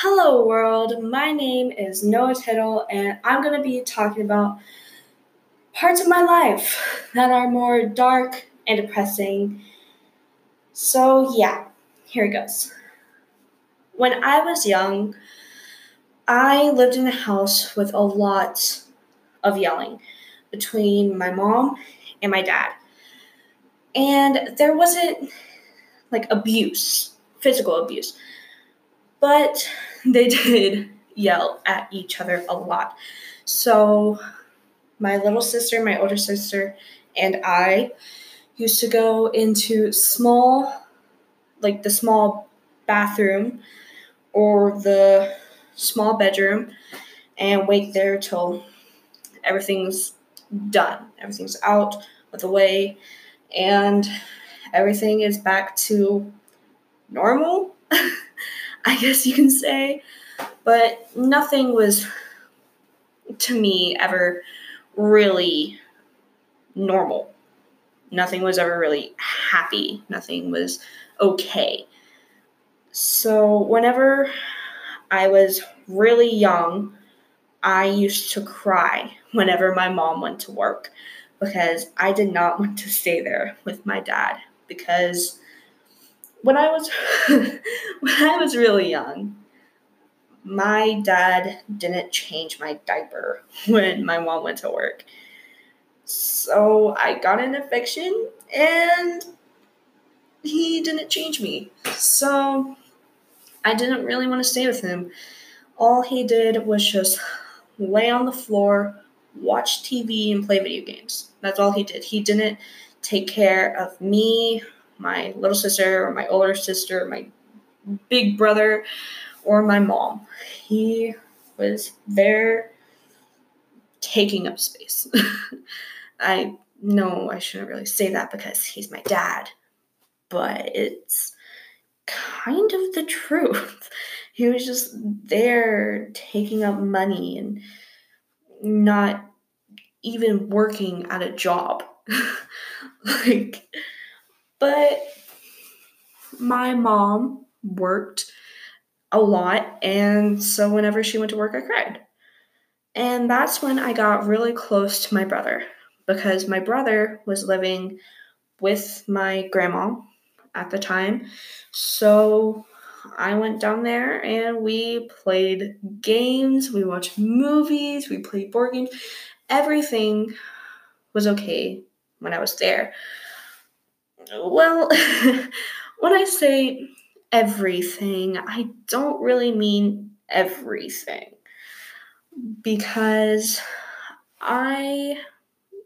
Hello, world. My name is Noah Tittle, and I'm going to be talking about parts of my life that are more dark and depressing. So, yeah, here it goes. When I was young, I lived in a house with a lot of yelling between my mom and my dad. And there wasn't like abuse, physical abuse but they did yell at each other a lot. So my little sister, my older sister, and I used to go into small, like the small bathroom or the small bedroom and wait there till everything's done. Everything's out of the way and everything is back to normal. I guess you can say. But nothing was, to me, ever really normal. Nothing was ever really happy. Nothing was okay. So, whenever I was really young, I used to cry whenever my mom went to work because I did not want to stay there with my dad because when I was when I was really young, my dad didn't change my diaper when my mom went to work. So I got an infection and he didn't change me. So I didn't really want to stay with him. All he did was just lay on the floor, watch TV, and play video games. That's all he did. He didn't take care of me my little sister or my older sister, my big brother, or my mom. He was there taking up space. I know I shouldn't really say that because he's my dad, but it's kind of the truth. He was just there taking up money and not even working at a job. like, but my mom worked a lot, and so whenever she went to work, I cried. And that's when I got really close to my brother because my brother was living with my grandma at the time. So I went down there and we played games, we watched movies, we played board games. Everything was okay when I was there. Well, when I say everything, I don't really mean everything because I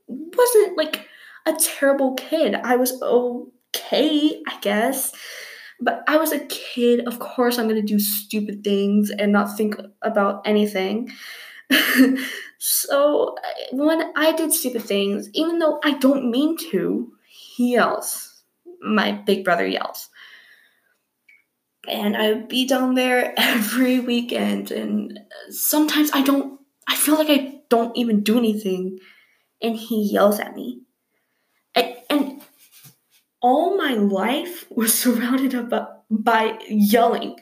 wasn't like a terrible kid. I was okay, I guess. But I was a kid. Of course, I'm going to do stupid things and not think about anything. so when I did stupid things, even though I don't mean to, he yells my big brother yells. And I would be down there every weekend, and sometimes I don't, I feel like I don't even do anything, and he yells at me. And, and all my life was surrounded up by yelling.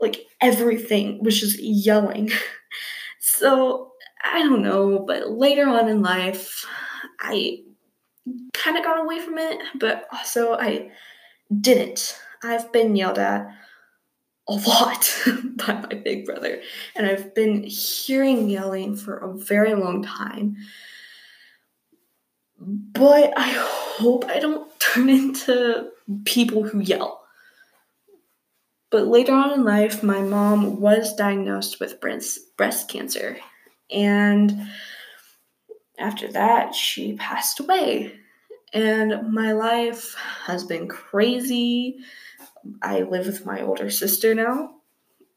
Like everything was just yelling. So I don't know, but later on in life, I kind of got away from it, but also I didn't. I've been yelled at a lot by my big brother, and I've been hearing yelling for a very long time. But I hope I don't turn into people who yell. But later on in life, my mom was diagnosed with breast, cancer, and after that, she passed away. And my life has been crazy. I live with my older sister now,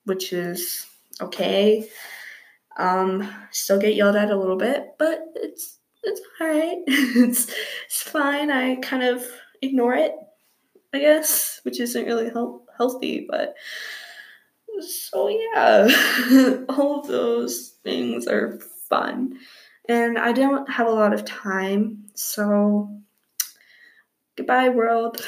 which is okay. Um, still get yelled at a little bit, but it's it's alright. it's it's fine. I kind of ignore it, I guess, which isn't really healthy, but so yeah, all of those things are fun. And I don't have a lot of time, so goodbye, world.